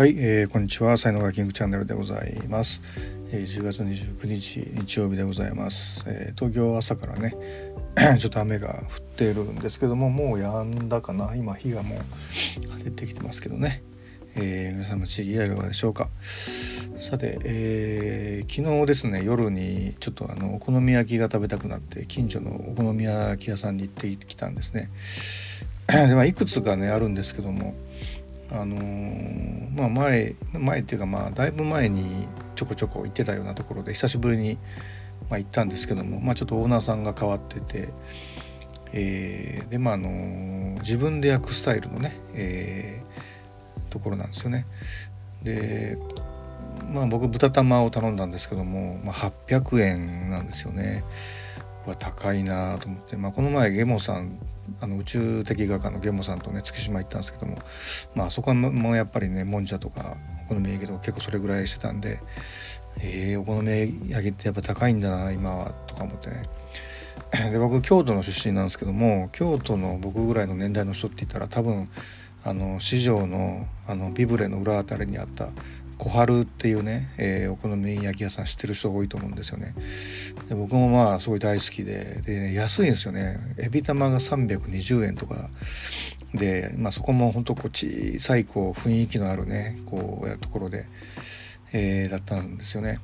はい、えー、こんにちは。才能がキングチャンネルでございます、えー、10月29日日曜日でございます、えー、東京朝からね ちょっと雨が降っているんですけどももう止んだかな。今日がもう出てきてますけどね、えー、皆さんの地域いかがでしょうか。さて、えー、昨日ですね夜にちょっとあのお好み焼きが食べたくなって近所のお好み焼き屋さんに行ってきたんですね。で、まあ、いくつかねあるんですけどもあのー、まあ前前っていうかまあだいぶ前にちょこちょこ行ってたようなところで久しぶりに、まあ、行ったんですけども、まあ、ちょっとオーナーさんが変わってて、えー、でまああのー、自分で焼くスタイルのね、えー、ところなんですよね。でまあ僕豚玉を頼んだんですけども、まあ、800円なんですよね。は高いなと思って、まあ、この前ゲモさんあの宇宙的画家のゲモさんとね月島行ったんですけどもまあそこはもうやっぱりねもんじゃとかお好み焼きとか結構それぐらいしてたんでえー、お好み焼きってやっぱ高いんだな今はとか思ってね。で僕京都の出身なんですけども京都の僕ぐらいの年代の人って言ったら多分あの四条のあのビブレの裏あたりにあった小春っていうね、えー、お好み焼き屋さん知ってる人多いと思うんですよね。で僕もまあすごい大好きでで、ね、安いんですよね。エビ玉が320円とかで、まあ、そこも本当こう小さいこう雰囲気のあるねこうやところで。えー、だったんですよね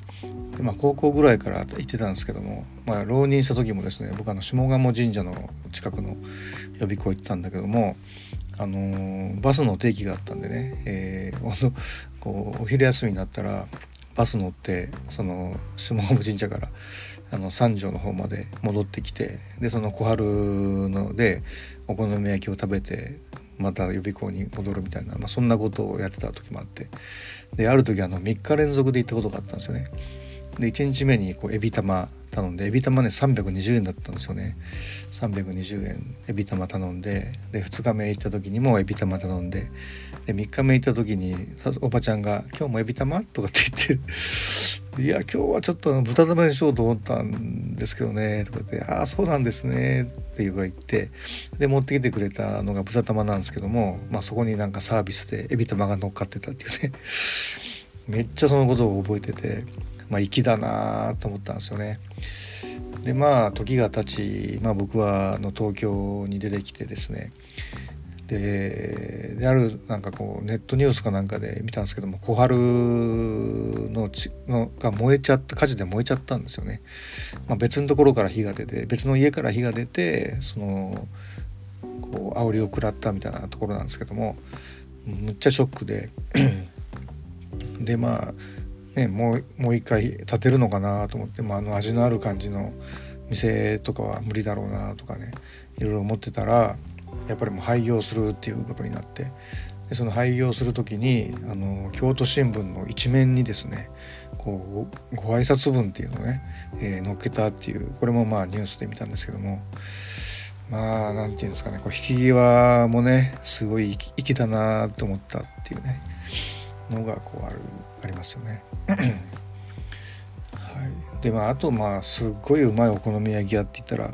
で、まあ、高校ぐらいから行ってたんですけども、まあ、浪人した時もですね僕あの下鴨神社の近くの予備校行ってたんだけどもあの、バスの定期があったんでね、えー、こうお昼休みになったらバス乗ってその下鴨神社からあの三条の方まで戻ってきてでその小春のでお好み焼きを食べてまた予備校に戻るみたいな、まあ、そんなことをやってた時もあってである時あの3日連続で行ったことがあったんですよね。で1日目にこうエビ玉頼んでエビ玉ね320円だったんですよね320円エビ玉頼んでで2日目行った時にもエビ玉頼んでで3日目行った時におばちゃんが「今日もエビ玉?」とかって言って「いや今日はちょっと豚玉にしようと思ったんですけどね」とかって「ああそうなんですね」っていうか言ってで持ってきてくれたのが豚玉なんですけども、まあ、そこになんかサービスでエビ玉が乗っかってたっていうねめっちゃそのことを覚えててまあ、粋だなと思ったんですよね。でまあ時が経ち、まあ、僕はあの東京に出てきてですねであるなんかこうネットニュースかなんかで見たんですけども小春のちのが燃えちゃった火事で燃えちゃったんですよね。まあ、別のところから火が出て別の家から火が出てそのこう煽りを食らったみたいなところなんですけどもむっちゃショックででまあね、もうもう一回建てるのかなと思って、まあ、あの味のある感じの店とかは無理だろうなとかねいろいろ思ってたらやっぱりもう廃業するっていうことになってでその廃業する時にあの京都新聞の一面にですねこうご挨拶文っていうのをね、えー、載っけたっていうこれもまあニュースで見たんですけどもまあ何て言うんですかねこう引き際もねすごい粋だなと思ったっていうねのがこうあるありますよね。はい、でまああとまあすっごいうまいお好み焼き屋って言ったら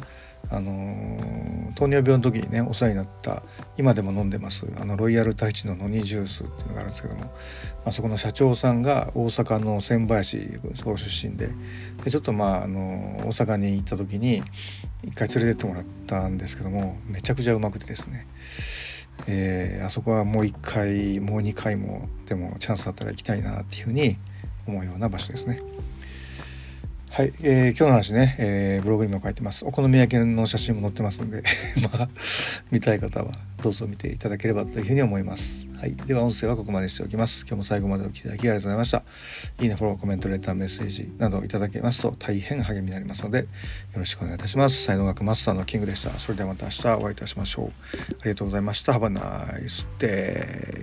あの、糖尿病の時にねお世話になった今でも飲んでますあのロイヤル太一のノニジュースっていうのがあるんですけども、まあ、そこの社長さんが大阪の千林ご出身ででちょっとまあ、あの、大阪に行った時に一回連れてってもらったんですけどもめちゃくちゃうまくてですねえー、あそこはもう1回もう2回もでもチャンスだったら行きたいなっていうふうに思うような場所ですね。はい、えー、今日の話ね、えー、ブログにも書いてます。お好み焼きの写真も載ってますんで まあ、見たい方はどうぞ見ていただければというふうに思います。はい、では音声はここまでしておきます。今日も最後までお聴きいただきありがとうございました。いいね、フォロー、コメント、レター、メッセージなどいただけますと大変励みになりますので、よろしくお願いいたします。才能学マスターのキングでした。それではまた明日お会いいたしましょう。ありがとうございました。Have a nice day.